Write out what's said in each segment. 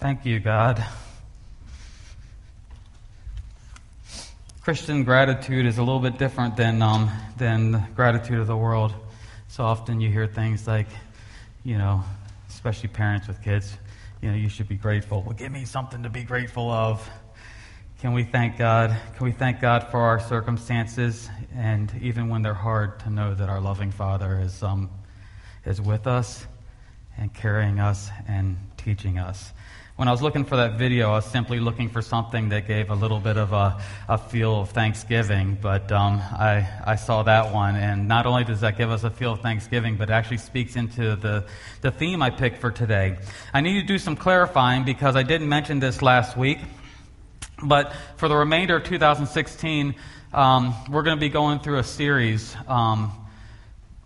Thank you, God. Christian gratitude is a little bit different than, um, than gratitude of the world. So often you hear things like, you know, especially parents with kids, you know, you should be grateful. Well, give me something to be grateful of. Can we thank God? Can we thank God for our circumstances and even when they're hard to know that our loving Father is, um, is with us and carrying us and teaching us? When I was looking for that video, I was simply looking for something that gave a little bit of a, a feel of Thanksgiving, but um, I, I saw that one, and not only does that give us a feel of Thanksgiving, but it actually speaks into the, the theme I picked for today. I need to do some clarifying because I didn't mention this last week, but for the remainder of 2016, um, we're going to be going through a series um,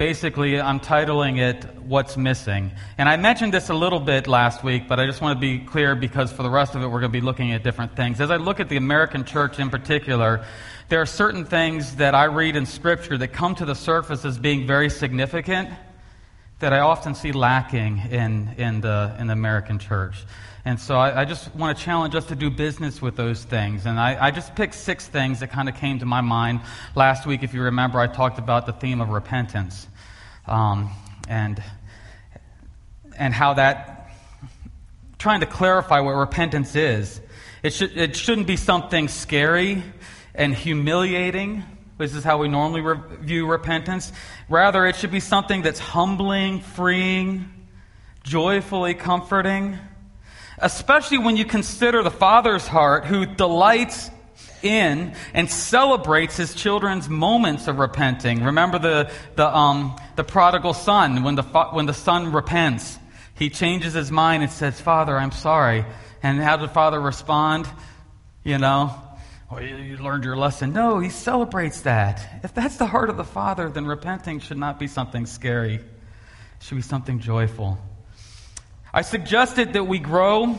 Basically, I'm titling it What's Missing. And I mentioned this a little bit last week, but I just want to be clear because for the rest of it, we're going to be looking at different things. As I look at the American church in particular, there are certain things that I read in Scripture that come to the surface as being very significant that I often see lacking in, in, the, in the American church. And so I, I, just want to challenge us to do business with those things. And I, I just picked six things that kind of came to my mind last week. If you remember, I talked about the theme of repentance um, and, and how that, trying to clarify what repentance is. It, should, it shouldn't be something scary and humiliating. This is how we normally re- view repentance. Rather, it should be something that's humbling, freeing, joyfully comforting especially when you consider the Father's heart who delights in and celebrates his children's moments of repenting. Remember the, the, um, the prodigal son, when the, when the son repents, he changes his mind and says, Father, I'm sorry. And how did father respond? You know, well, you learned your lesson. No, he celebrates that. If that's the heart of the father, then repenting should not be something scary, it should be something joyful. I suggested that we grow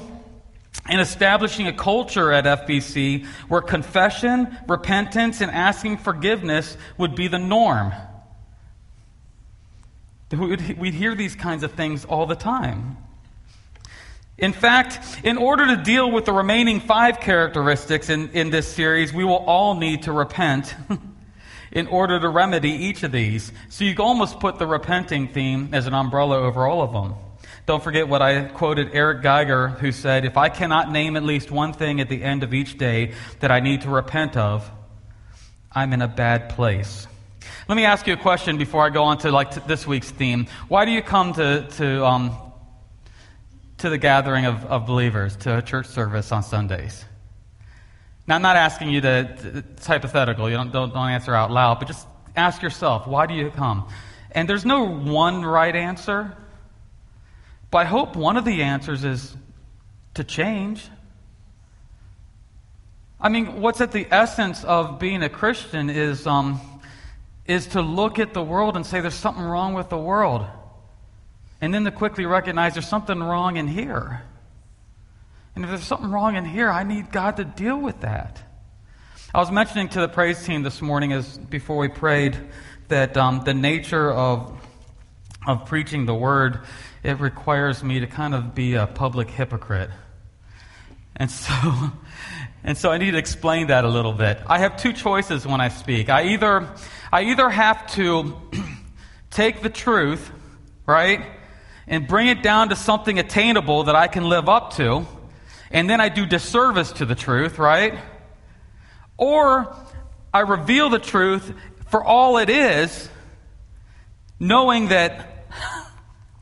in establishing a culture at FBC where confession, repentance, and asking forgiveness would be the norm. We'd hear these kinds of things all the time. In fact, in order to deal with the remaining five characteristics in, in this series, we will all need to repent in order to remedy each of these. So you almost put the repenting theme as an umbrella over all of them. Don't forget what I quoted Eric Geiger, who said, If I cannot name at least one thing at the end of each day that I need to repent of, I'm in a bad place. Let me ask you a question before I go on to like this week's theme. Why do you come to, to, um, to the gathering of, of believers, to a church service on Sundays? Now, I'm not asking you to, it's hypothetical, you don't, don't, don't answer out loud, but just ask yourself, why do you come? And there's no one right answer. But I hope one of the answers is to change. I mean, what's at the essence of being a Christian is, um, is to look at the world and say there's something wrong with the world. And then to quickly recognize there's something wrong in here. And if there's something wrong in here, I need God to deal with that. I was mentioning to the praise team this morning as before we prayed that um, the nature of, of preaching the word it requires me to kind of be a public hypocrite. And so, and so I need to explain that a little bit. I have two choices when I speak. I either, I either have to take the truth, right, and bring it down to something attainable that I can live up to, and then I do disservice to the truth, right? Or I reveal the truth for all it is, knowing that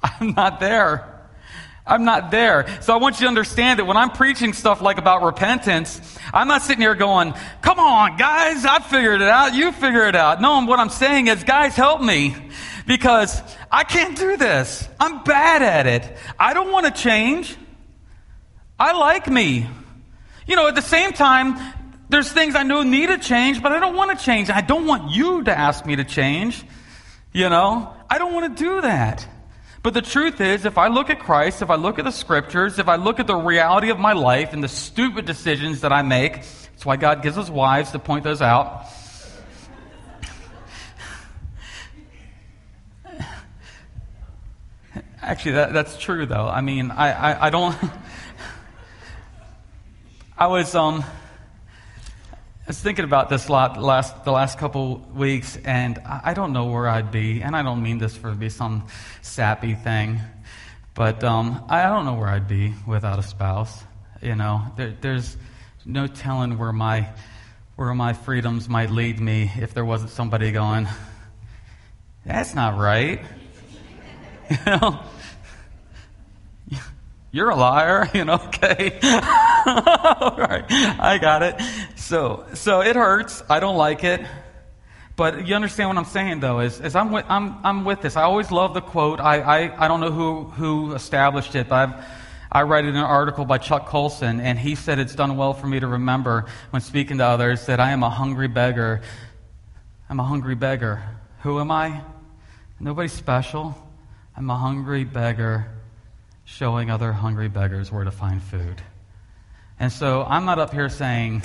I'm not there. I'm not there. So I want you to understand that when I'm preaching stuff like about repentance, I'm not sitting here going, come on, guys, I figured it out. You figure it out. No, what I'm saying is, guys, help me because I can't do this. I'm bad at it. I don't want to change. I like me. You know, at the same time, there's things I know need to change, but I don't want to change. I don't want you to ask me to change. You know, I don't want to do that. But the truth is, if I look at Christ, if I look at the scriptures, if I look at the reality of my life and the stupid decisions that I make, that's why God gives us wives to point those out. Actually, that, that's true, though. I mean, I, I, I don't. I was um, I was thinking about this lot last the last couple weeks, and I, don't know where I'd be, and I don't mean this for to be some sappy thing, but um, I don't know where I'd be without a spouse. You know, there, there's no telling where my where my freedoms might lead me if there wasn't somebody going. That's not right. You know, you're a liar, you know, okay. All right. I got it. So, so it hurts. I don't like it. But you understand what I'm saying, though, is, is I'm, with, I'm, I'm with this. I always love the quote. I, I, I don't know who, who established it, but I've, I read it in an article by Chuck Colson, and he said it's done well for me to remember when speaking to others that I am a hungry beggar. I'm a hungry beggar. Who am I? Nobody special. I'm a hungry beggar showing other hungry beggars where to find food. And so I'm not up here saying,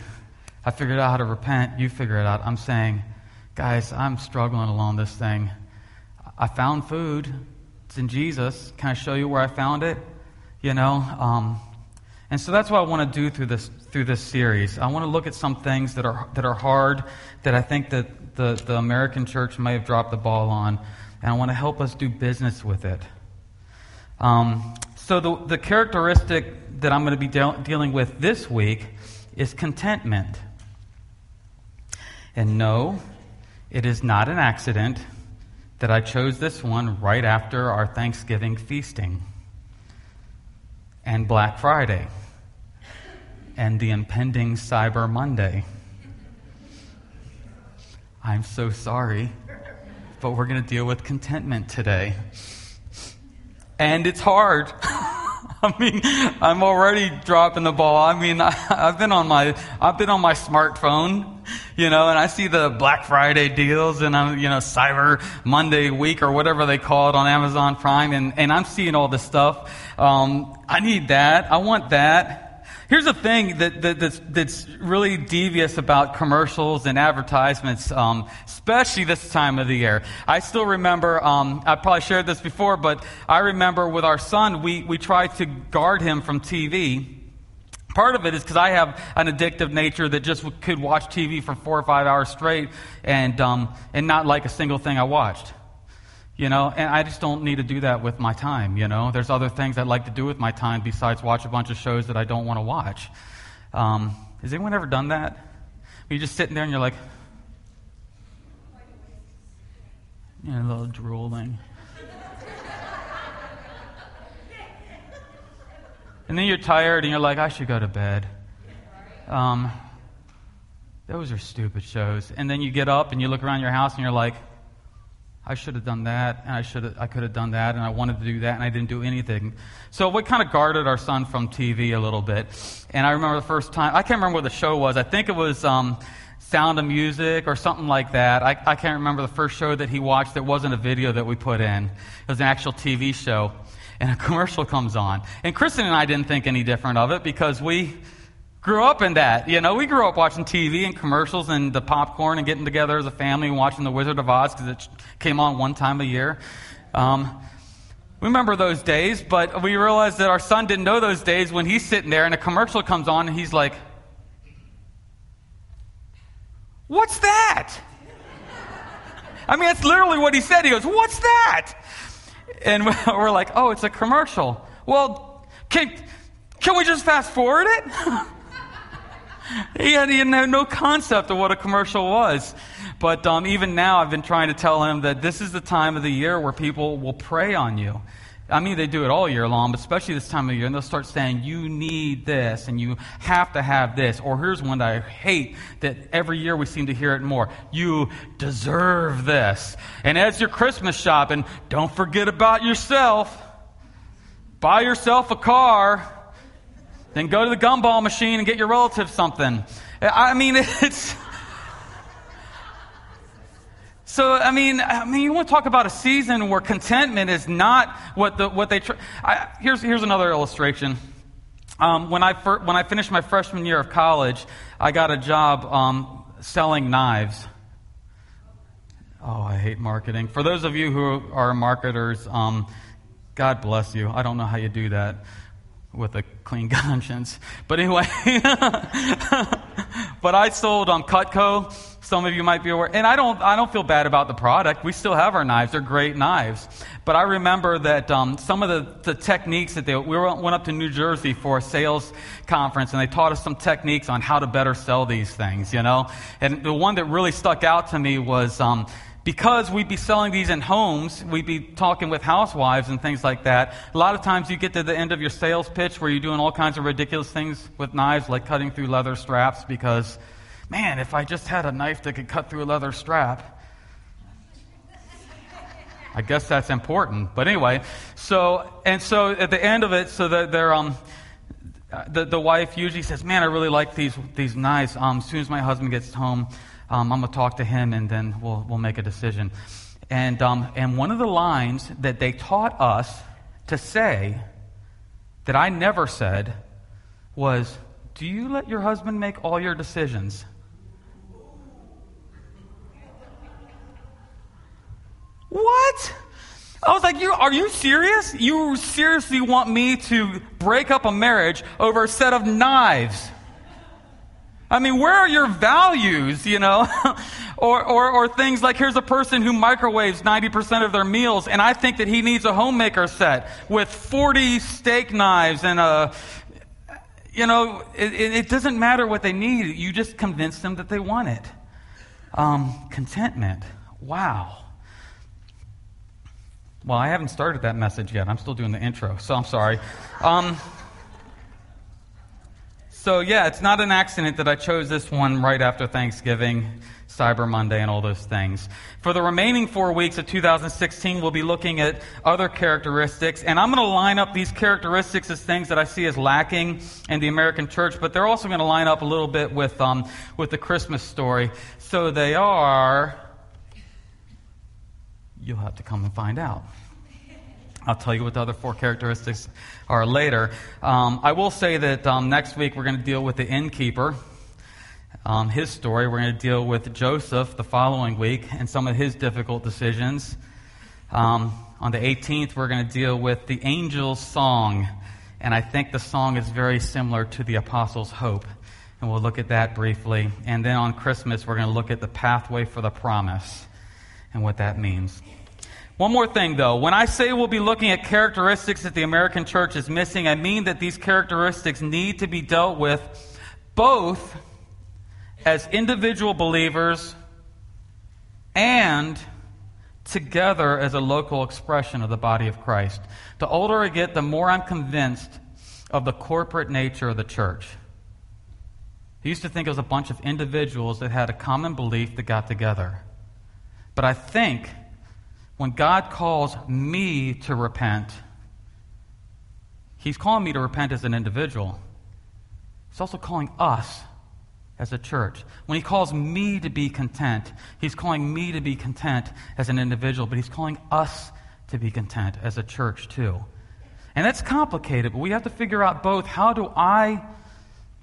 I figured out how to repent, you figure it out. I'm saying, guys, I'm struggling along this thing. I found food. It's in Jesus. Can I show you where I found it? You know? Um, and so that's what I want to do through this, through this series. I want to look at some things that are, that are hard, that I think that the, the American church may have dropped the ball on, and I want to help us do business with it. Um, so, the, the characteristic that I'm going to be de- dealing with this week is contentment. And no, it is not an accident that I chose this one right after our Thanksgiving feasting and Black Friday and the impending Cyber Monday. I'm so sorry, but we're going to deal with contentment today and it's hard. I mean, I'm already dropping the ball. I mean, I, have been on my, I've been on my smartphone, you know, and I see the Black Friday deals and I'm, you know, Cyber Monday week or whatever they call it on Amazon Prime, and, and I'm seeing all this stuff. Um, I need that. I want that. Here's the thing that, that, that's, that's, really devious about commercials and advertisements, um, especially this time of the year. I still remember, um, I probably shared this before, but I remember with our son, we, we tried to guard him from TV. Part of it is because I have an addictive nature that just could watch TV for four or five hours straight and, um, and not like a single thing I watched. You know, and I just don't need to do that with my time, you know. There's other things I'd like to do with my time besides watch a bunch of shows that I don't want to watch. Um, has anyone ever done that? You're just sitting there and you're like, you know, a little drooling. And then you're tired and you're like, I should go to bed. Um, those are stupid shows. And then you get up and you look around your house and you're like, I should have done that, and I should I could have done that, and I wanted to do that, and I didn't do anything. So we kind of guarded our son from TV a little bit. And I remember the first time, I can't remember what the show was. I think it was um, Sound of Music or something like that. I, I can't remember the first show that he watched that wasn't a video that we put in. It was an actual TV show. And a commercial comes on. And Kristen and I didn't think any different of it because we grew up in that. You know, we grew up watching TV and commercials and the popcorn and getting together as a family and watching The Wizard of Oz because it came on one time a year. Um, we remember those days, but we realized that our son didn't know those days when he's sitting there and a commercial comes on and he's like, What's that? I mean, that's literally what he said. He goes, What's that? And we're like, Oh, it's a commercial. Well, can, can we just fast forward it? he, had, he had no concept of what a commercial was. But um, even now, I've been trying to tell him that this is the time of the year where people will prey on you. I mean, they do it all year long, but especially this time of year, and they'll start saying, You need this, and you have to have this. Or here's one that I hate that every year we seem to hear it more. You deserve this. And as you're Christmas shopping, don't forget about yourself. Buy yourself a car then go to the gumball machine and get your relative something. I mean, it's. So I mean, I mean, you want to talk about a season where contentment is not what the what they. Try. I, here's here's another illustration. Um, when I fir- when I finished my freshman year of college, I got a job um, selling knives. Oh, I hate marketing. For those of you who are marketers, um, God bless you. I don't know how you do that. With a clean conscience. But anyway, but I sold on Cutco. Some of you might be aware, and I don't. I don't feel bad about the product. We still have our knives; they're great knives. But I remember that um, some of the, the techniques that they we went up to New Jersey for a sales conference, and they taught us some techniques on how to better sell these things. You know, and the one that really stuck out to me was. Um, because we'd be selling these in homes, we'd be talking with housewives and things like that. A lot of times you get to the end of your sales pitch where you're doing all kinds of ridiculous things with knives, like cutting through leather straps, because, man, if I just had a knife that could cut through a leather strap, I guess that's important. But anyway, so, and so at the end of it, so that they're, um, the, the wife usually says, Man, I really like these, these knives. Um, as soon as my husband gets home, um, I'm going to talk to him and then we'll, we'll make a decision. And, um, and one of the lines that they taught us to say that I never said was, Do you let your husband make all your decisions? What? I was like, you, are you serious? You seriously want me to break up a marriage over a set of knives? I mean, where are your values, you know? or, or, or things like here's a person who microwaves 90% of their meals, and I think that he needs a homemaker set with 40 steak knives and a, you know, it, it doesn't matter what they need. You just convince them that they want it. Um, contentment. Wow. Well, I haven't started that message yet. I'm still doing the intro, so I'm sorry. Um, so, yeah, it's not an accident that I chose this one right after Thanksgiving, Cyber Monday, and all those things. For the remaining four weeks of 2016, we'll be looking at other characteristics, and I'm going to line up these characteristics as things that I see as lacking in the American church, but they're also going to line up a little bit with, um, with the Christmas story. So they are. You'll have to come and find out. I'll tell you what the other four characteristics are later. Um, I will say that um, next week we're going to deal with the innkeeper, um, his story. We're going to deal with Joseph the following week and some of his difficult decisions. Um, on the 18th, we're going to deal with the angel's song. And I think the song is very similar to the apostles' hope. And we'll look at that briefly. And then on Christmas, we're going to look at the pathway for the promise and what that means. One more thing, though. When I say we'll be looking at characteristics that the American church is missing, I mean that these characteristics need to be dealt with both as individual believers and together as a local expression of the body of Christ. The older I get, the more I'm convinced of the corporate nature of the church. I used to think it was a bunch of individuals that had a common belief that got together. But I think when God calls me to repent, He's calling me to repent as an individual. He's also calling us as a church. When He calls me to be content, He's calling me to be content as an individual, but He's calling us to be content as a church too. And that's complicated, but we have to figure out both how do I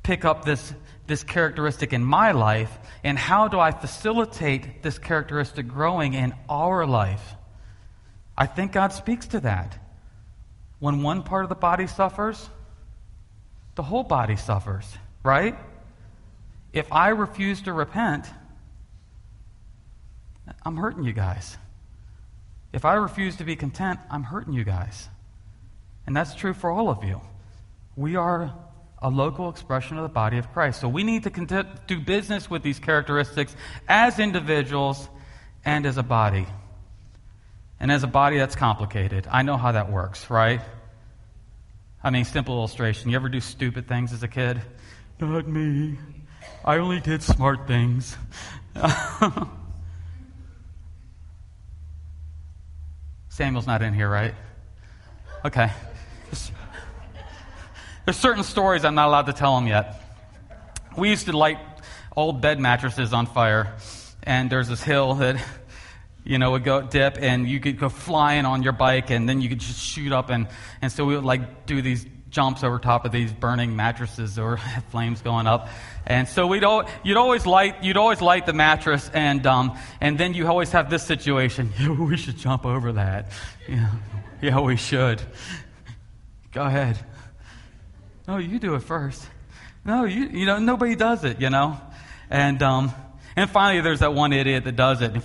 pick up this, this characteristic in my life, and how do I facilitate this characteristic growing in our life? I think God speaks to that. When one part of the body suffers, the whole body suffers, right? If I refuse to repent, I'm hurting you guys. If I refuse to be content, I'm hurting you guys. And that's true for all of you. We are a local expression of the body of Christ. So we need to do business with these characteristics as individuals and as a body. And as a body, that's complicated. I know how that works, right? I mean, simple illustration. You ever do stupid things as a kid? Not me. I only did smart things. Samuel's not in here, right? Okay. There's certain stories I'm not allowed to tell him yet. We used to light old bed mattresses on fire, and there's this hill that you know, would go dip and you could go flying on your bike and then you could just shoot up and, and so we would like do these jumps over top of these burning mattresses or flames going up. And so we'd al- you'd always light you'd always light the mattress and um, and then you always have this situation. Yeah, we should jump over that. Yeah, yeah, we should. Go ahead. No, you do it first. No, you, you know, nobody does it, you know? And, um, and finally, there's that one idiot that does it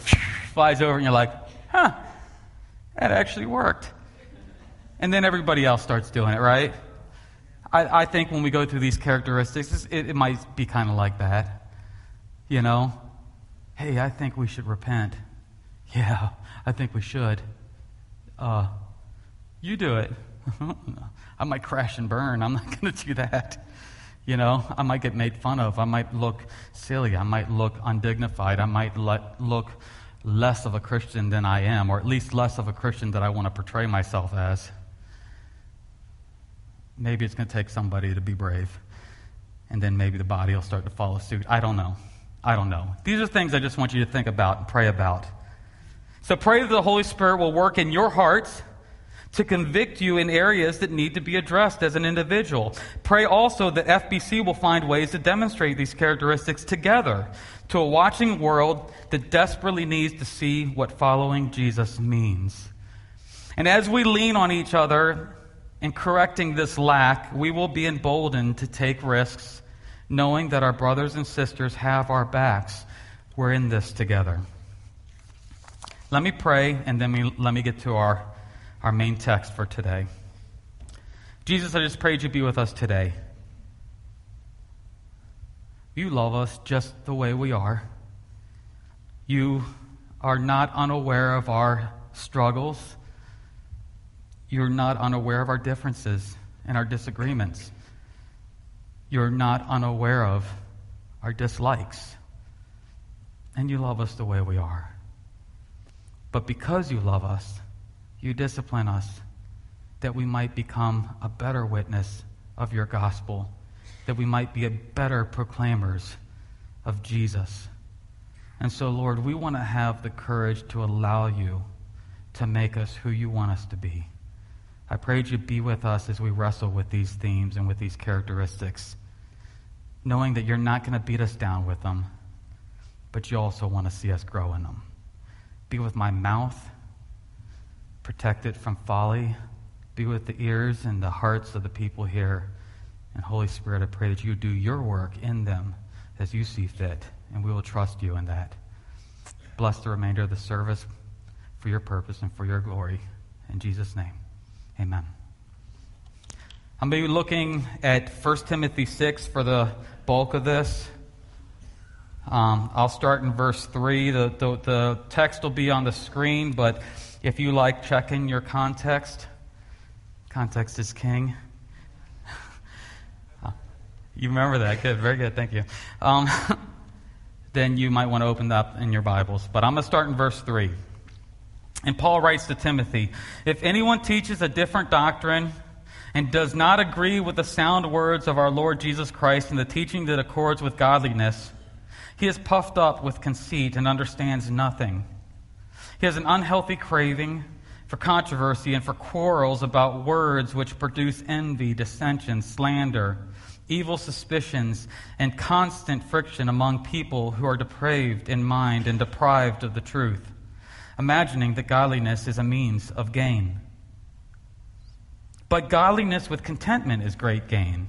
flies over, and you're like, huh, that actually worked. And then everybody else starts doing it, right? I, I think when we go through these characteristics, it, it might be kind of like that. You know? Hey, I think we should repent. Yeah, I think we should. Uh, you do it. I might crash and burn. I'm not going to do that. You know, I might get made fun of. I might look silly. I might look undignified. I might let, look less of a Christian than I am, or at least less of a Christian that I want to portray myself as. Maybe it's going to take somebody to be brave. And then maybe the body will start to follow suit. I don't know. I don't know. These are things I just want you to think about and pray about. So pray that the Holy Spirit will work in your hearts to convict you in areas that need to be addressed as an individual. Pray also that FBC will find ways to demonstrate these characteristics together to a watching world that desperately needs to see what following Jesus means. And as we lean on each other in correcting this lack, we will be emboldened to take risks, knowing that our brothers and sisters have our backs. We're in this together. Let me pray, and then we, let me get to our our main text for today. Jesus, I just prayed you be with us today. You love us just the way we are. You are not unaware of our struggles. You're not unaware of our differences and our disagreements. You're not unaware of our dislikes. And you love us the way we are. But because you love us, you discipline us that we might become a better witness of your gospel, that we might be better proclaimers of Jesus. And so, Lord, we want to have the courage to allow you to make us who you want us to be. I pray you be with us as we wrestle with these themes and with these characteristics, knowing that you're not going to beat us down with them, but you also want to see us grow in them. Be with my mouth Protect it from folly. Be with the ears and the hearts of the people here. And Holy Spirit, I pray that you do your work in them as you see fit, and we will trust you in that. Bless the remainder of the service for your purpose and for your glory. In Jesus' name, amen. I'm going to be looking at 1 Timothy 6 for the bulk of this. Um, I'll start in verse 3. The, the, the text will be on the screen, but if you like checking your context, context is king. you remember that? Good, very good, thank you. Um, then you might want to open up in your Bibles. But I'm going to start in verse 3. And Paul writes to Timothy If anyone teaches a different doctrine and does not agree with the sound words of our Lord Jesus Christ and the teaching that accords with godliness, he is puffed up with conceit and understands nothing he has an unhealthy craving for controversy and for quarrels about words which produce envy, dissension, slander, evil suspicions, and constant friction among people who are depraved in mind and deprived of the truth, imagining that godliness is a means of gain. But godliness with contentment is great gain.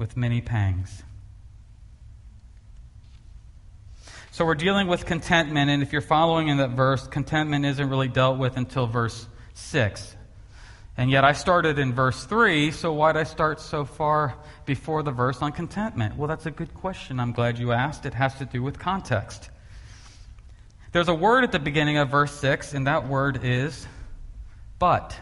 with many pangs. So we're dealing with contentment, and if you're following in that verse, contentment isn't really dealt with until verse 6. And yet I started in verse 3, so why'd I start so far before the verse on contentment? Well, that's a good question. I'm glad you asked. It has to do with context. There's a word at the beginning of verse 6, and that word is but.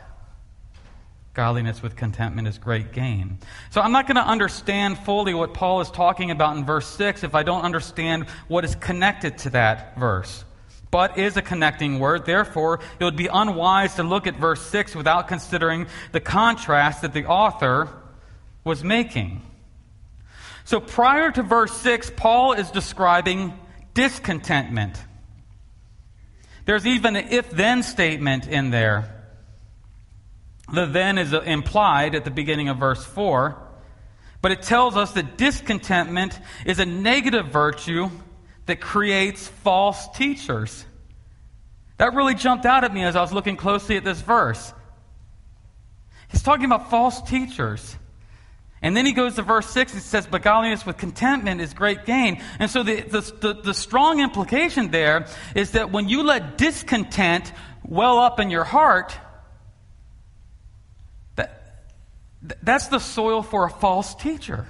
Godliness with contentment is great gain. So I'm not going to understand fully what Paul is talking about in verse 6 if I don't understand what is connected to that verse. But is a connecting word. Therefore, it would be unwise to look at verse 6 without considering the contrast that the author was making. So prior to verse 6, Paul is describing discontentment. There's even an if then statement in there. The then is implied at the beginning of verse 4, but it tells us that discontentment is a negative virtue that creates false teachers. That really jumped out at me as I was looking closely at this verse. He's talking about false teachers. And then he goes to verse 6 and says, But godliness with contentment is great gain. And so the, the, the, the, strong implication there is that when you let discontent well up in your heart, that, that's the soil for a false teacher.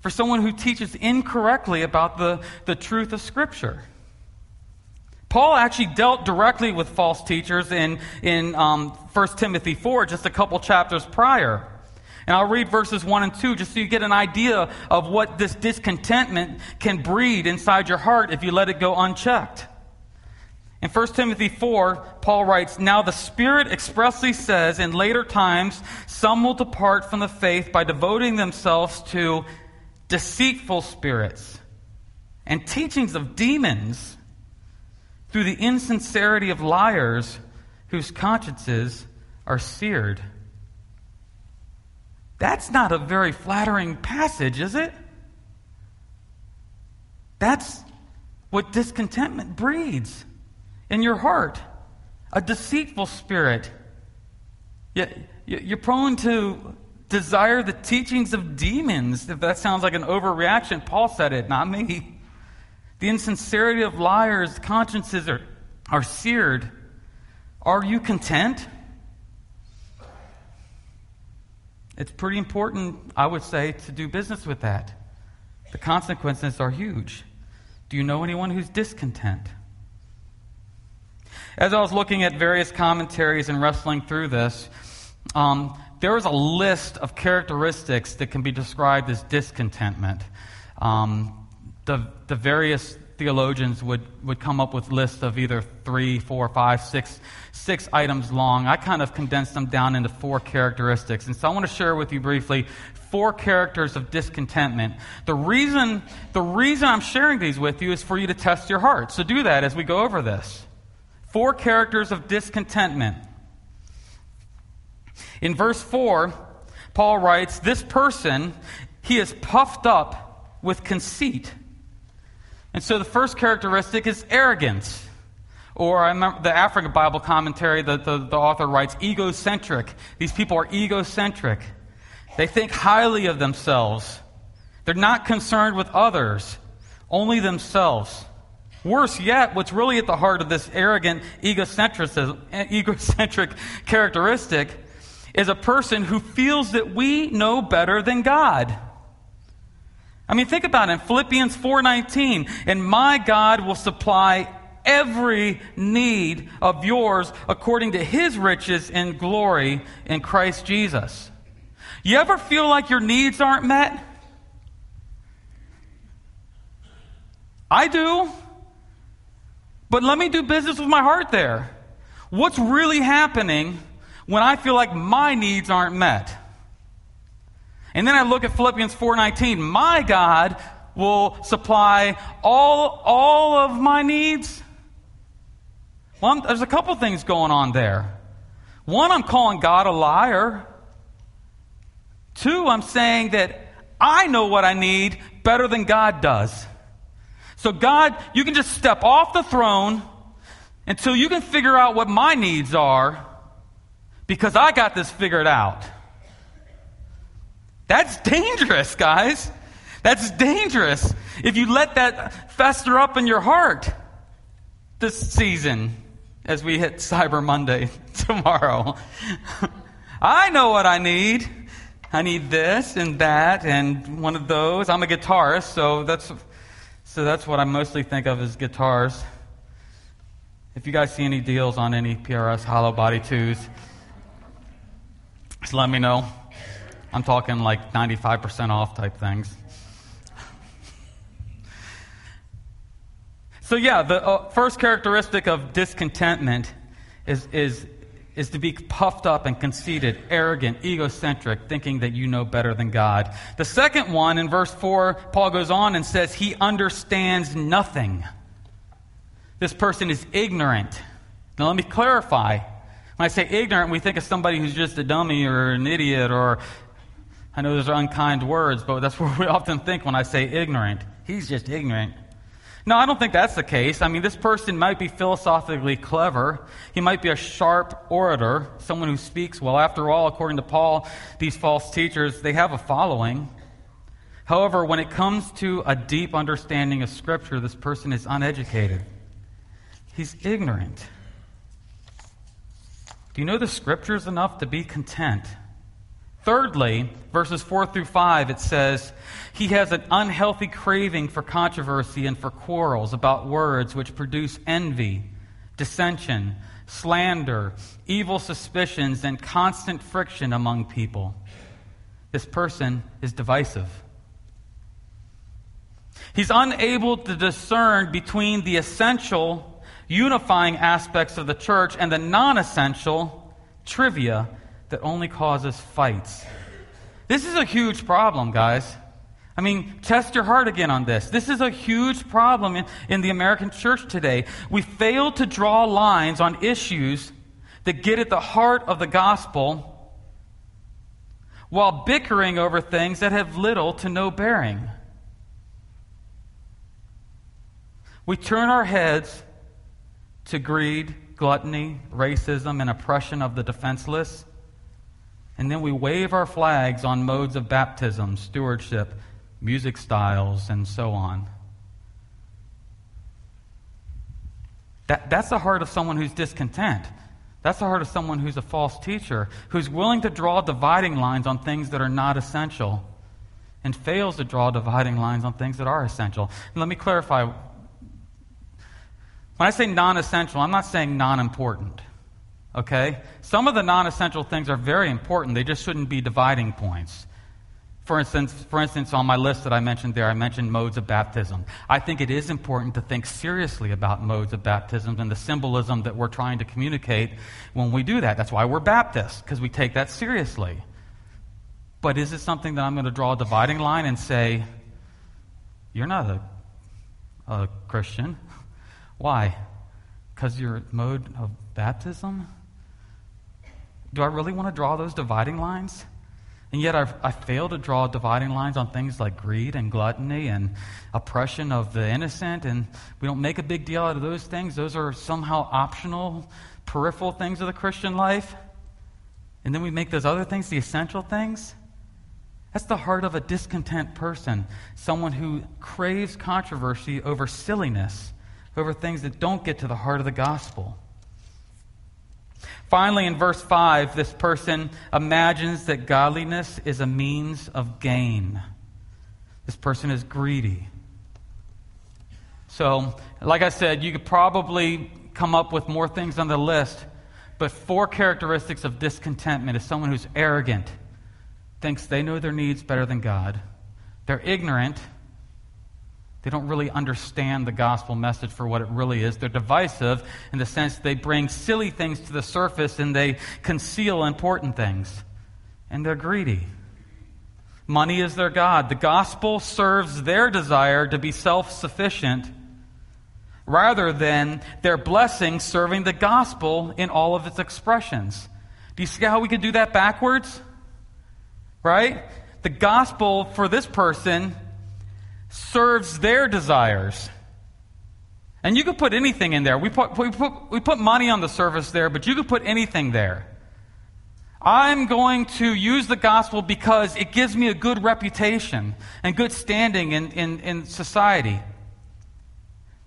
For someone who teaches incorrectly about the, the truth of Scripture. Paul actually dealt directly with false teachers in, in um, 1 Timothy 4, just a couple chapters prior. And I'll read verses 1 and 2 just so you get an idea of what this discontentment can breed inside your heart if you let it go unchecked. In 1 Timothy 4, Paul writes, Now the Spirit expressly says, in later times, some will depart from the faith by devoting themselves to deceitful spirits and teachings of demons through the insincerity of liars whose consciences are seared. That's not a very flattering passage, is it? That's what discontentment breeds in your heart a deceitful spirit. You're prone to desire the teachings of demons. If that sounds like an overreaction, Paul said it, not me. The insincerity of liars' consciences are, are seared. Are you content? It's pretty important, I would say, to do business with that. The consequences are huge. Do you know anyone who's discontent? As I was looking at various commentaries and wrestling through this, um, there is a list of characteristics that can be described as discontentment. Um, the, the various theologians would, would come up with lists of either three, four, five, six, six items long. I kind of condensed them down into four characteristics. And so I want to share with you briefly four characters of discontentment. The reason, the reason I'm sharing these with you is for you to test your heart. So do that as we go over this. Four characters of discontentment. In verse 4, Paul writes, This person, he is puffed up with conceit. And so the first characteristic is arrogance. Or I remember the African Bible commentary, that the, the, author writes, egocentric. These people are egocentric. They think highly of themselves. They're not concerned with others, only themselves. Worse yet, what's really at the heart of this arrogant egocentric characteristic is a person who feels that we know better than God. I mean, think about it. In Philippians 4:19, and my God will supply every need of yours according to his riches and glory in Christ Jesus. You ever feel like your needs aren't met? I do. But let me do business with my heart there. What's really happening when I feel like my needs aren't met? And then I look at Philippians 4:19. My God will supply all, all of my needs. Well, I'm, there's a couple things going on there. One, I'm calling God a liar. Two, I'm saying that I know what I need better than God does. So, God, you can just step off the throne until you can figure out what my needs are because I got this figured out. That's dangerous, guys. That's dangerous if you let that fester up in your heart this season as we hit Cyber Monday tomorrow. I know what I need. I need this and that and one of those. I'm a guitarist, so that's so that's what I mostly think of as guitars. If you guys see any deals on any PRS hollow body twos, just let me know. I'm talking like 95% off type things. so, yeah, the uh, first characteristic of discontentment is, is is to be puffed up and conceited, arrogant, egocentric, thinking that you know better than God. The second one, in verse 4, Paul goes on and says, He understands nothing. This person is ignorant. Now, let me clarify. When I say ignorant, we think of somebody who's just a dummy or an idiot, or I know those are unkind words, but that's what we often think when I say ignorant. He's just ignorant. No, I don't think that's the case. I mean, this person might be philosophically clever. He might be a sharp orator, someone who speaks well. After all, according to Paul, these false teachers, they have a following. However, when it comes to a deep understanding of Scripture, this person is uneducated. He's ignorant. Do you know the Scriptures enough to be content? Thirdly, verses 4 through 5, it says, He has an unhealthy craving for controversy and for quarrels about words which produce envy, dissension, slander, evil suspicions, and constant friction among people. This person is divisive. He's unable to discern between the essential, unifying aspects of the church and the non essential, trivia that only causes fights. This is a huge problem, guys. I mean, test your heart again on this. This is a huge problem in, in the American church today. We fail to draw lines on issues that get at the heart of the gospel while bickering over things that have little to no bearing. We turn our heads to greed, gluttony, racism, and oppression of the defenseless and then we wave our flags on modes of baptism, stewardship, music styles, and so on. That, that's the heart of someone who's discontent. That's the heart of someone who's a false teacher, who's willing to draw dividing lines on things that are not essential and fails to draw dividing lines on things that are essential. And let me clarify. When I say non essential, I'm not saying non important. Okay? Some of the non essential things are very important, they just shouldn't be dividing points. For instance, for instance, on my list that I mentioned there, I mentioned modes of baptism. I think it is important to think seriously about modes of baptism and the symbolism that we're trying to communicate when we do that. That's why we're Baptists, because we take that seriously. But is it something that I'm going to draw a dividing line and say, you're not a, a Christian? Why? Because your mode of baptism? Do I really want to draw those dividing lines? And yet I, I fail to draw dividing lines on things like greed and gluttony and oppression of the innocent. And we don't make a big deal out of those things. Those are somehow optional, peripheral things of the Christian life. And then we make those other things the essential things. That's the heart of a discontent person, someone who craves controversy over silliness, over things that don't get to the heart of the gospel. Finally, in verse 5, this person imagines that godliness is a means of gain. This person is greedy. So, like I said, you could probably come up with more things on the list, but four characteristics of discontentment is someone who's arrogant, thinks they know their needs better than God, they're ignorant they don't really understand the gospel message for what it really is. They're divisive in the sense they bring silly things to the surface and they conceal important things. And they're greedy. Money is their God. The gospel serves their desire to be self sufficient rather than their blessing serving the gospel in all of its expressions. Do you see how we could do that backwards? Right? The gospel for this person serves their desires. And you could put anything in there. We put, we, put, we put money on the surface there, but you could put anything there. I'm going to use the gospel because it gives me a good reputation and good standing in, in, in society.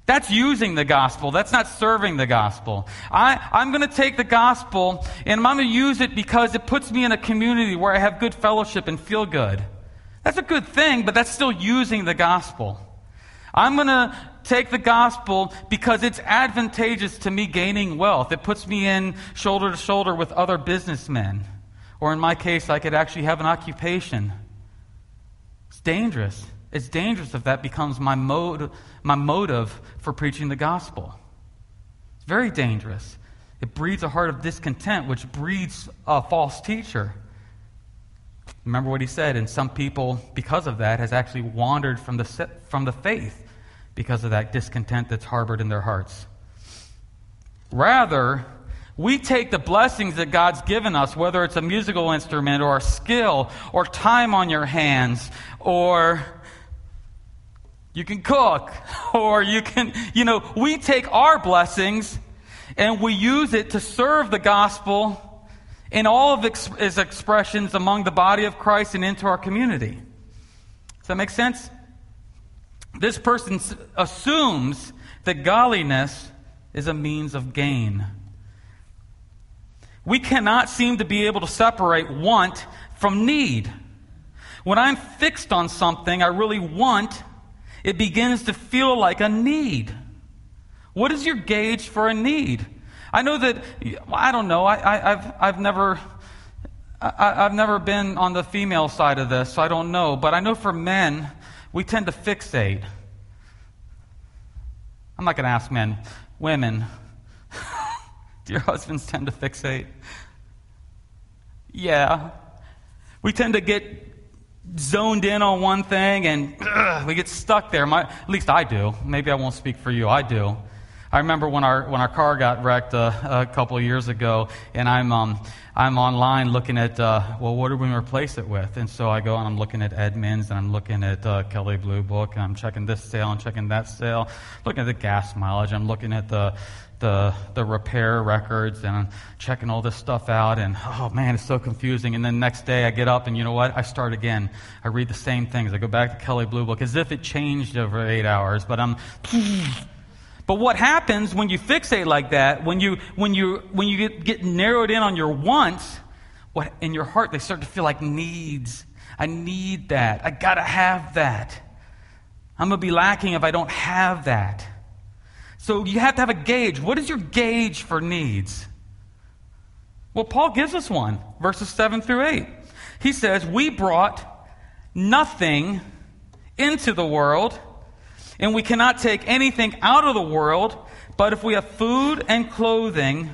That's using the gospel. That's not serving the gospel. I, I'm going to take the gospel and I'm going to use it because it puts me in a community where I have good fellowship and feel good. That's a good thing, but that's still using the gospel. I'm going to take the gospel because it's advantageous to me gaining wealth. It puts me in shoulder to shoulder with other businessmen. Or in my case, I could actually have an occupation. It's dangerous. It's dangerous if that becomes my, mode, my motive for preaching the gospel. It's very dangerous. It breeds a heart of discontent, which breeds a false teacher. Remember what he said, and some people, because of that, has actually wandered from the, from the faith because of that discontent that's harbored in their hearts. Rather, we take the blessings that God's given us, whether it's a musical instrument or a skill or time on your hands or you can cook or you can, you know, we take our blessings and we use it to serve the gospel in all of its expressions among the body of Christ and into our community. Does that make sense? This person assumes that godliness is a means of gain. We cannot seem to be able to separate want from need. When I'm fixed on something I really want, it begins to feel like a need. What is your gauge for a need? I know that, I don't know, I, have I've never. I, I've never been on the female side of this, so I don't know. But I know for men, we tend to fixate. I'm not going to ask men. Women, do your husbands tend to fixate? Yeah. We tend to get zoned in on one thing and ugh, we get stuck there. My, at least I do. Maybe I won't speak for you. I do. I remember when our when our car got wrecked uh, a couple of years ago, and I'm um, I'm online looking at uh, well, what are we replace it with? And so I go and I'm looking at Edmunds and I'm looking at uh, Kelley Blue Book and I'm checking this sale and checking that sale, looking at the gas mileage. I'm looking at the the the repair records and I'm checking all this stuff out and oh man, it's so confusing. And then next day I get up and you know what? I start again. I read the same things. I go back to Kelley Blue Book as if it changed over eight hours, but I'm but what happens when you fixate like that, when you, when you, when you get, get narrowed in on your wants, what, in your heart, they start to feel like needs. I need that. I got to have that. I'm going to be lacking if I don't have that. So you have to have a gauge. What is your gauge for needs? Well, Paul gives us one, verses 7 through 8. He says, We brought nothing into the world and we cannot take anything out of the world, but if we have food and clothing,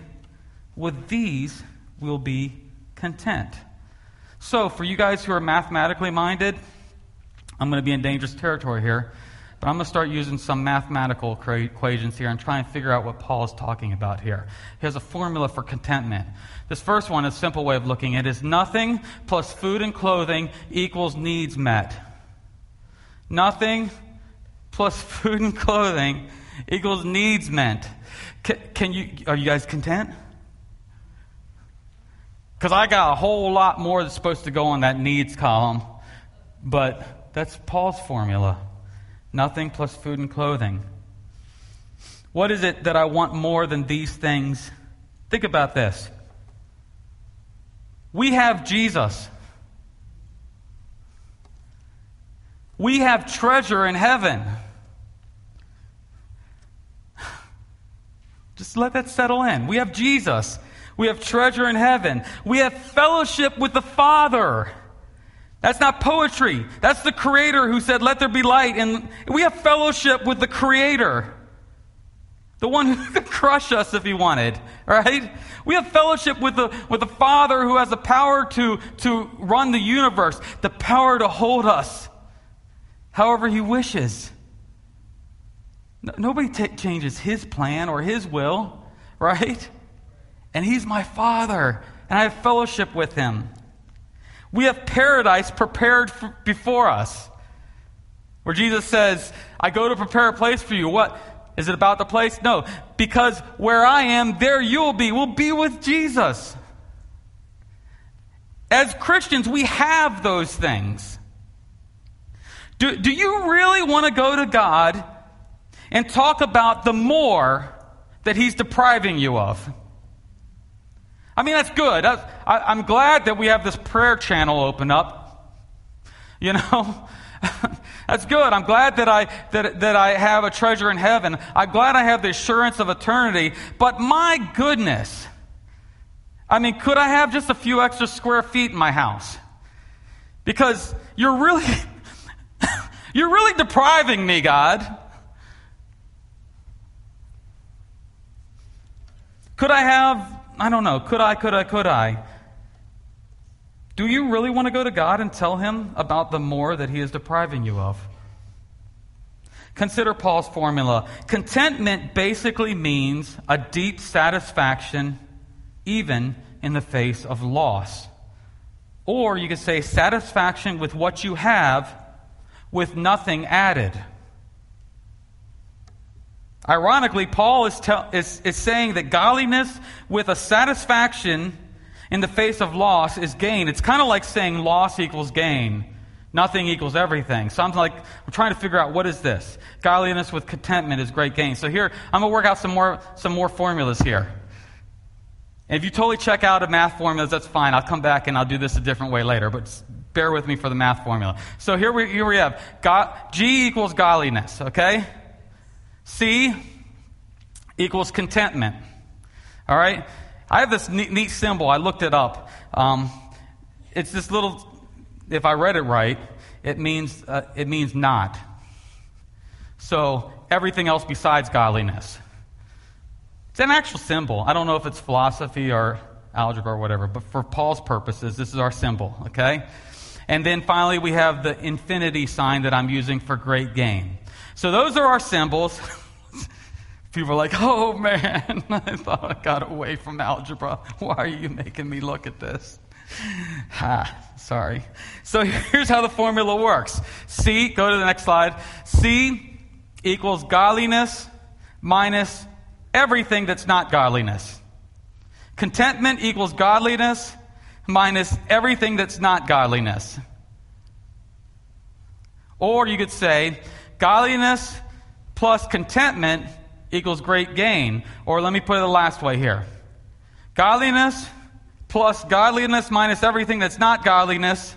with these we'll be content. So, for you guys who are mathematically minded, I'm going to be in dangerous territory here, but I'm going to start using some mathematical equations here and try and figure out what Paul is talking about here. He has a formula for contentment. This first one, a simple way of looking at it, is nothing plus food and clothing equals needs met. Nothing plus food and clothing equals needs met. Can, can you, are you guys content? Because I got a whole lot more that's supposed to go on that needs column, but that's Paul's formula. Nothing plus food and clothing. What is it that I want more than these things? Think about this. We have Jesus. We have treasure in heaven. Just let that settle in. We have Jesus. We have treasure in heaven. We have fellowship with the Father. That's not poetry. That's the Creator who said, Let there be light. And we have fellowship with the Creator. The one who could crush us if he wanted, right? We have fellowship with the, with the Father who has the power to, to run the universe, the power to hold us however he wishes. No, nobody t- changes his plan or his will, right? And he's my father, and I have fellowship with him. We have paradise prepared for, before us. Where Jesus says, I go to prepare a place for you. What? Is it about the place? No. Because where I am, there you'll be. We'll be with Jesus. As Christians, we have those things. Do, do you really want to go to God and talk about the more that He's depriving you of? I mean, that's good. I, I'm glad that we have this prayer channel open up. You know? That's good. I'm glad that I, that, that I have a treasure in heaven. I'm glad I have the assurance of eternity. But my goodness, I mean, could I have just a few extra square feet in my house? Because you're really, You're really depriving me, God. Could I have, I don't know, could I, could I, could I? Do you really want to go to God and tell Him about the more that He is depriving you of? Consider Paul's formula. Contentment basically means a deep satisfaction, even in the face of loss. Or you could say satisfaction with what you have, with nothing added. Ironically, Paul is, is, is saying that godliness with a satisfaction in the face of loss is gain. It's kind of like saying loss equals gain. Nothing equals everything. So I'm like, I'm trying to figure out what is this? Godliness with contentment is great gain. So here, I'm going to work out some more, some more formulas here. And if you totally check out of math formulas, that's fine. I'll come back and I'll do this a different way later, but bear with me for the math formula. So here we, here we have God, G equals godliness, okay? C equals contentment. All right? I have this neat, neat symbol. I looked it up. Um, it's this little, if I read it right, it means, uh, it means not. So everything else besides godliness. It's an actual symbol. I don't know if it's philosophy or algebra or whatever, but for Paul's purposes, this is our symbol, okay? And then finally, we have the infinity sign that I'm using for great gain. So those are our symbols. People are like, oh man, I thought I got away from algebra. Why are you making me look at this? Ha, sorry. So here's how the formula works C, go to the next slide. C equals godliness minus everything that's not godliness. Contentment equals godliness minus everything that's not godliness. Or you could say, godliness plus contentment equals great gain. Or let me put it the last way here godliness plus godliness minus everything that's not godliness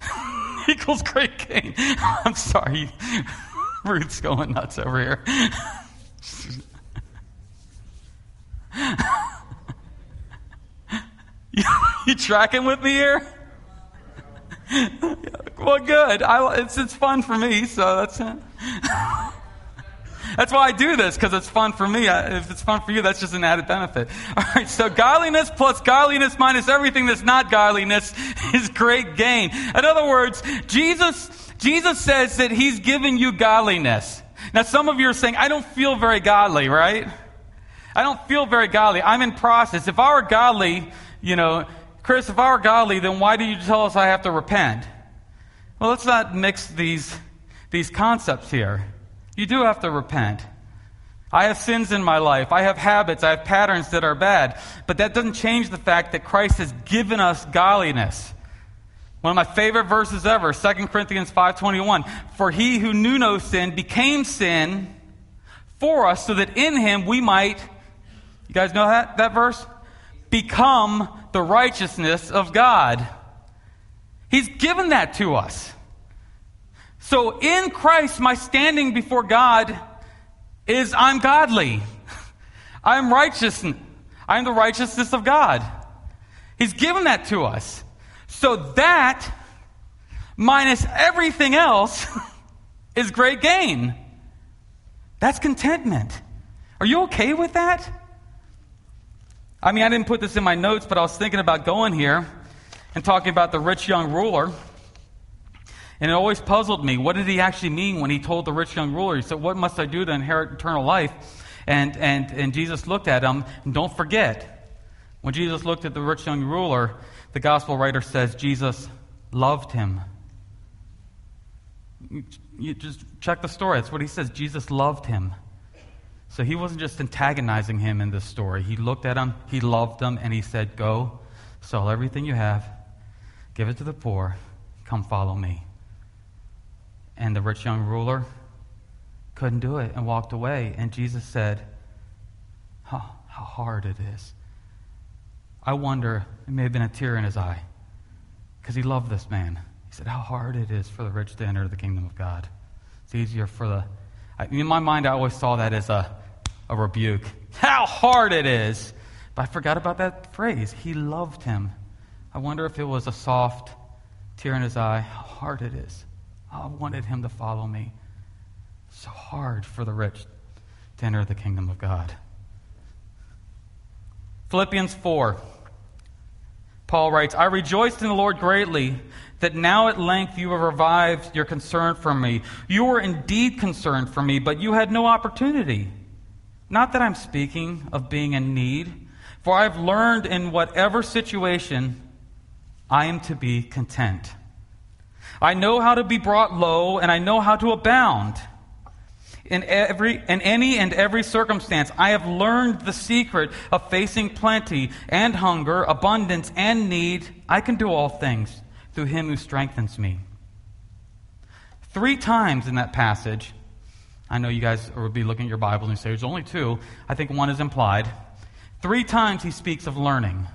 equals great gain. I'm sorry. Ruth's going nuts over here. you, you tracking with me here? well, good. I, it's, it's fun for me, so that's it. That's why I do this, because it's fun for me. If it's fun for you, that's just an added benefit. All right, so godliness plus godliness minus everything that's not godliness is great gain. In other words, Jesus, Jesus says that he's given you godliness. Now, some of you are saying, I don't feel very godly, right? I don't feel very godly. I'm in process. If I were godly, you know, Chris, if I were godly, then why do you tell us I have to repent? Well, let's not mix these, these concepts here. You do have to repent. I have sins in my life. I have habits. I have patterns that are bad. But that doesn't change the fact that Christ has given us godliness. One of my favorite verses ever, 2 Corinthians 5:21. For he who knew no sin became sin for us so that in him we might You guys know that that verse? Become the righteousness of God. He's given that to us. So in Christ, my standing before God is I'm godly. I'm righteous. I'm the righteousness of God. He's given that to us. So that, minus everything else, is great gain. That's contentment. Are you okay with that? I mean, I didn't put this in my notes, but I was thinking about going here and talking about the rich young ruler. And it always puzzled me. What did he actually mean when he told the rich young ruler? He said, What must I do to inherit eternal life? And, and, and Jesus looked at him. And don't forget, when Jesus looked at the rich young ruler, the gospel writer says Jesus loved him. You just check the story. That's what he says. Jesus loved him. So he wasn't just antagonizing him in this story. He looked at him, he loved him, and he said, Go, sell everything you have, give it to the poor, come follow me. And the rich young ruler couldn't do it and walked away. And Jesus said, oh, How hard it is. I wonder, it may have been a tear in his eye because he loved this man. He said, How hard it is for the rich to enter the kingdom of God. It's easier for the. in my mind, I always saw that as a, a rebuke. How hard it is. But I forgot about that phrase. He loved him. I wonder if it was a soft tear in his eye. How hard it is. I wanted him to follow me. So hard for the rich to enter the kingdom of God. Philippians 4. Paul writes, I rejoiced in the Lord greatly that now at length you have revived your concern for me. You were indeed concerned for me, but you had no opportunity. Not that I'm speaking of being in need, for I've learned in whatever situation I am to be content. I know how to be brought low, and I know how to abound. In, every, in any and every circumstance, I have learned the secret of facing plenty and hunger, abundance and need. I can do all things through him who strengthens me. Three times in that passage, I know you guys will be looking at your Bible and say there's only two. I think one is implied. Three times he speaks of learning.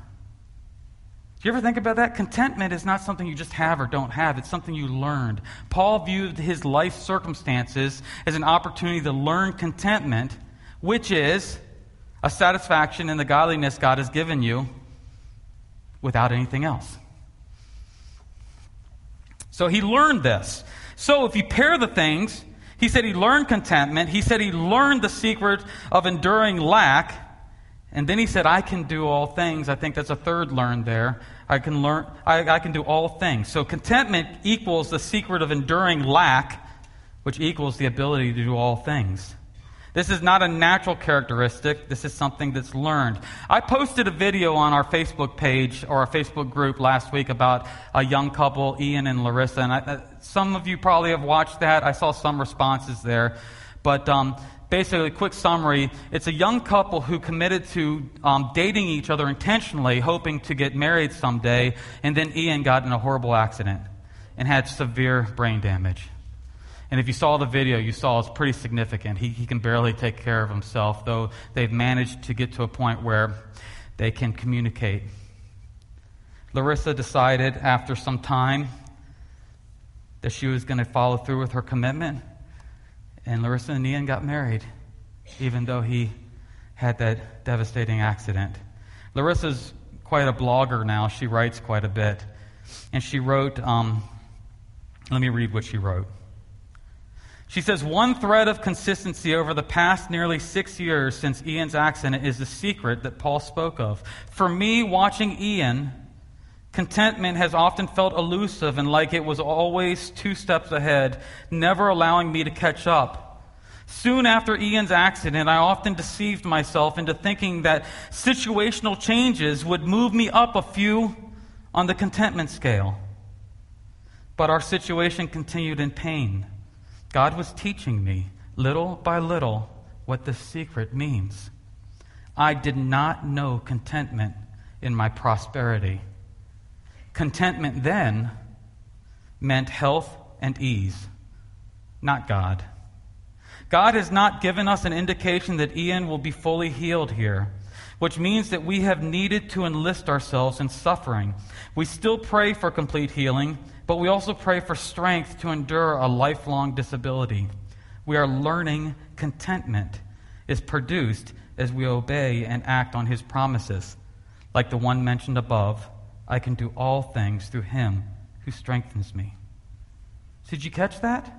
Do you ever think about that? Contentment is not something you just have or don't have, it's something you learned. Paul viewed his life circumstances as an opportunity to learn contentment, which is a satisfaction in the godliness God has given you without anything else. So he learned this. So if you pair the things, he said he learned contentment, he said he learned the secret of enduring lack. And then he said, I can do all things. I think that's a third learn there. I can learn, I, I can do all things. So contentment equals the secret of enduring lack, which equals the ability to do all things. This is not a natural characteristic. This is something that's learned. I posted a video on our Facebook page or our Facebook group last week about a young couple, Ian and Larissa. And I, some of you probably have watched that. I saw some responses there. But um, basically, quick summary it's a young couple who committed to um, dating each other intentionally, hoping to get married someday, and then Ian got in a horrible accident and had severe brain damage. And if you saw the video, you saw it's pretty significant. He, he can barely take care of himself, though they've managed to get to a point where they can communicate. Larissa decided after some time that she was going to follow through with her commitment and Larissa and Ian got married, even though he had that devastating accident. Larissa's quite a blogger now. She writes quite a bit. And she wrote, um, let me read what she wrote. She says, One thread of consistency over the past nearly six years since Ian's accident is the secret that Paul spoke of. For me, watching Ian, Contentment has often felt elusive and like it was always two steps ahead, never allowing me to catch up. Soon after Ian's accident, I often deceived myself into thinking that situational changes would move me up a few on the contentment scale. But our situation continued in pain. God was teaching me, little by little, what the secret means. I did not know contentment in my prosperity. Contentment then meant health and ease, not God. God has not given us an indication that Ian will be fully healed here, which means that we have needed to enlist ourselves in suffering. We still pray for complete healing, but we also pray for strength to endure a lifelong disability. We are learning contentment is produced as we obey and act on his promises, like the one mentioned above I can do all things through him who strengthens me. Did you catch that?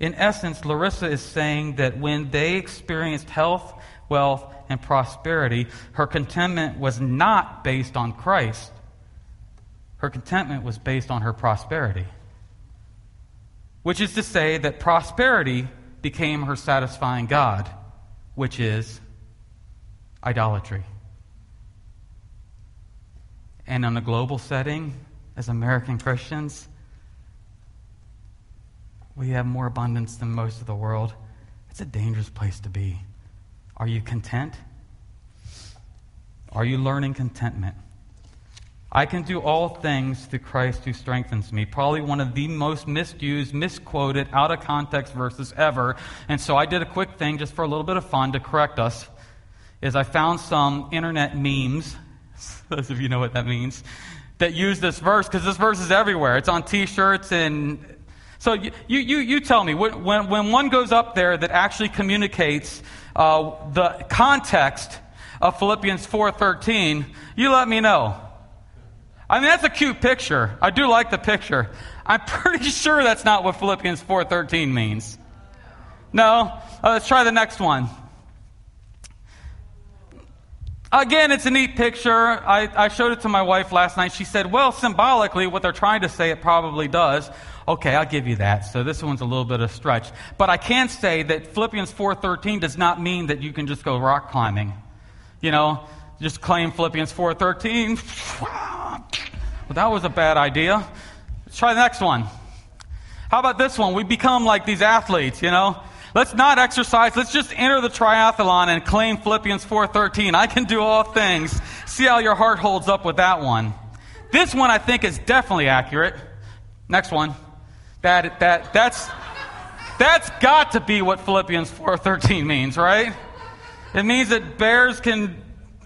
In essence, Larissa is saying that when they experienced health, wealth, and prosperity, her contentment was not based on Christ. Her contentment was based on her prosperity. Which is to say that prosperity became her satisfying God, which is idolatry. And in a global setting, as American Christians, we have more abundance than most of the world. It's a dangerous place to be. Are you content? Are you learning contentment? I can do all things through Christ who strengthens me. Probably one of the most misused, misquoted, out of context verses ever. And so I did a quick thing just for a little bit of fun to correct us. Is I found some internet memes those of you know what that means, that use this verse because this verse is everywhere. It's on t shirts and. So you, you, you tell me, when, when one goes up there that actually communicates uh, the context of Philippians 4.13, you let me know. I mean, that's a cute picture. I do like the picture. I'm pretty sure that's not what Philippians 4.13 means. No? Uh, let's try the next one. Again, it's a neat picture. I, I showed it to my wife last night. She said, well, symbolically, what they're trying to say, it probably does. Okay, I'll give you that. So this one's a little bit of a stretch. But I can say that Philippians 4.13 does not mean that you can just go rock climbing. You know, just claim Philippians 4.13. well, that was a bad idea. Let's try the next one. How about this one? We become like these athletes, you know. Let's not exercise. Let's just enter the triathlon and claim Philippians 4:13. I can do all things. See how your heart holds up with that one. This one I think is definitely accurate. Next one. That that that's that's got to be what Philippians 4:13 means, right? It means that bears can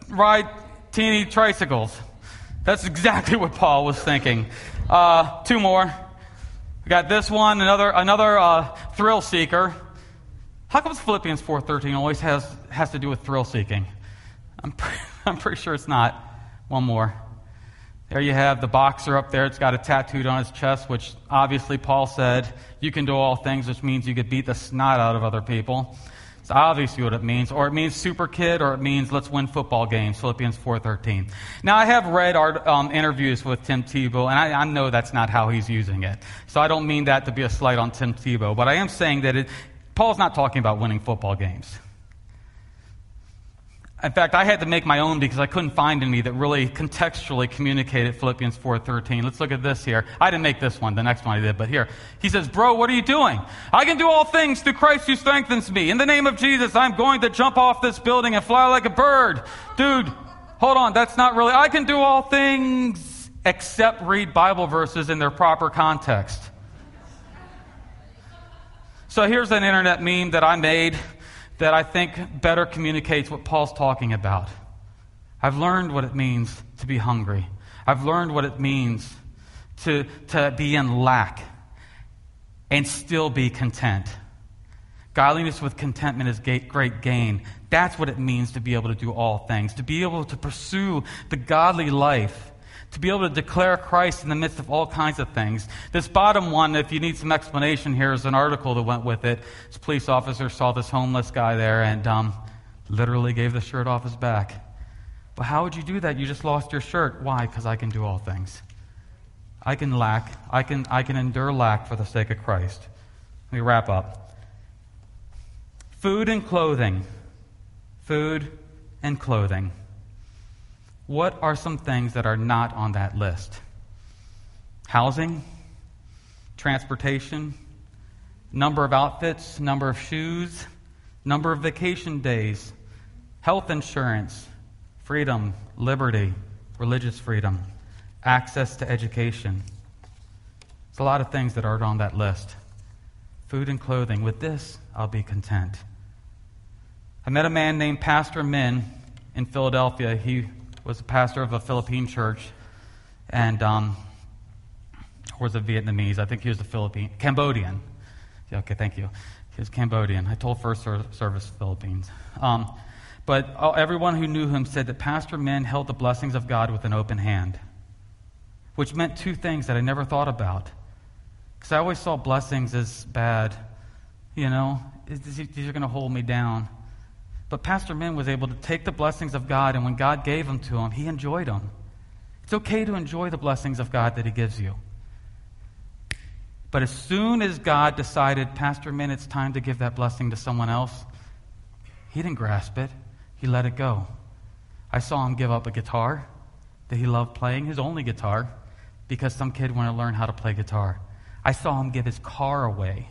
ride teeny tricycles. That's exactly what Paul was thinking. Uh, two more. We got this one, another another uh, thrill seeker. How come Philippians 4.13 always has, has to do with thrill seeking? I'm, pre- I'm pretty sure it's not. One more. There you have the boxer up there. It's got a tattooed on his chest, which obviously Paul said, you can do all things, which means you could beat the snot out of other people. It's obviously what it means. Or it means super kid, or it means let's win football games, Philippians 4.13. Now, I have read our um, interviews with Tim Tebow, and I, I, know that's not how he's using it. So I don't mean that to be a slight on Tim Tebow, but I am saying that it, Paul's not talking about winning football games. In fact, I had to make my own because I couldn't find any that really contextually communicated Philippians 4:13. Let's look at this here. I didn't make this one, the next one I did, but here. He says, "Bro, what are you doing? I can do all things through Christ who strengthens me. In the name of Jesus, I'm going to jump off this building and fly like a bird." Dude, hold on, that's not really I can do all things except read Bible verses in their proper context. So here's an internet meme that I made that I think better communicates what Paul's talking about. I've learned what it means to be hungry. I've learned what it means to, to be in lack and still be content. Godliness with contentment is great gain. That's what it means to be able to do all things, to be able to pursue the godly life to be able to declare Christ in the midst of all kinds of things. This bottom one, if you need some explanation, here is an article that went with it. This police officer saw this homeless guy there and um, literally gave the shirt off his back. But how would you do that? You just lost your shirt. Why? Because I can do all things. I can lack. I can, I can endure lack for the sake of Christ. Let me wrap up. Food and clothing. Food and clothing. What are some things that are not on that list? Housing, transportation, number of outfits, number of shoes, number of vacation days, health insurance, freedom, liberty, religious freedom, access to education. It's a lot of things that aren't on that list. Food and clothing. With this, I'll be content. I met a man named Pastor Min in Philadelphia. He was a pastor of a Philippine church, and um, or was a Vietnamese? I think he was a Philippine, Cambodian. Yeah, okay, thank you. He was Cambodian. I told First Service Philippines. Um, but everyone who knew him said that Pastor Min held the blessings of God with an open hand, which meant two things that I never thought about. Because I always saw blessings as bad. You know, these are going to hold me down. But Pastor Min was able to take the blessings of God, and when God gave them to him, he enjoyed them. It's okay to enjoy the blessings of God that he gives you. But as soon as God decided, Pastor Min, it's time to give that blessing to someone else, he didn't grasp it. He let it go. I saw him give up a guitar that he loved playing, his only guitar, because some kid wanted to learn how to play guitar. I saw him give his car away.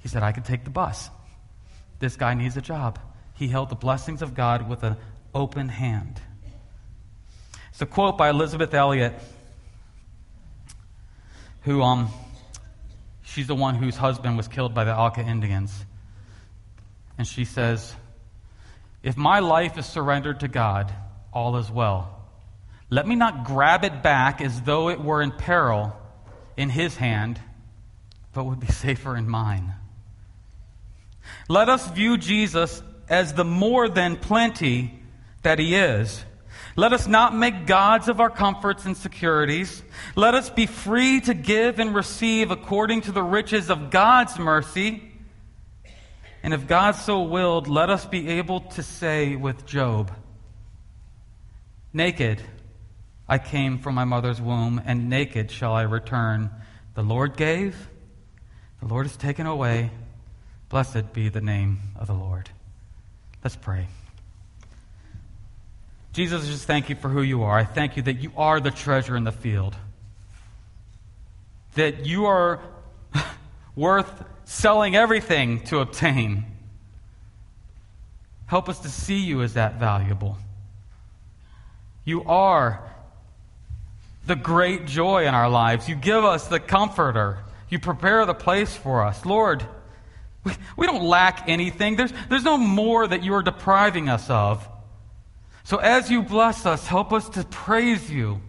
He said, I could take the bus. This guy needs a job. He held the blessings of God with an open hand. It's a quote by Elisabeth Elliot, who, um, she's the one whose husband was killed by the Auca Indians. And she says, If my life is surrendered to God, all is well. Let me not grab it back as though it were in peril in his hand, but would be safer in mine. Let us view Jesus as the more than plenty that he is. Let us not make gods of our comforts and securities. Let us be free to give and receive according to the riches of God's mercy. And if God so willed, let us be able to say with Job, Naked I came from my mother's womb, and naked shall I return. The Lord gave, the Lord has taken away. Blessed be the name of the Lord. Let's pray. Jesus, I just thank you for who you are. I thank you that you are the treasure in the field, that you are worth selling everything to obtain. Help us to see you as that valuable. You are the great joy in our lives. You give us the comforter. You prepare the place for us. Lord, we, we don't lack anything. There's, there's no more that you are depriving us of. So as you bless us, help us to praise you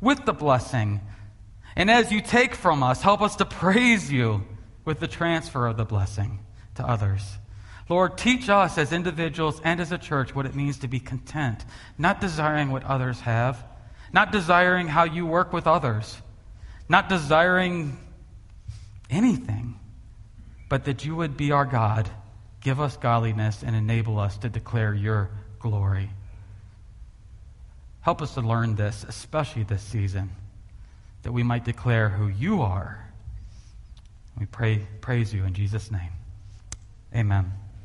with the blessing. And as you take from us, help us to praise you with the transfer of the blessing to others. Lord, teach us as individuals and as a church what it means to be content, not desiring what others have, not desiring how you work with others, not desiring anything, but that you would be our God, give us godliness, and enable us to declare your glory. Help us to learn this, especially this season, that we might declare who you are we pray, praise you in Jesus' name. Amen.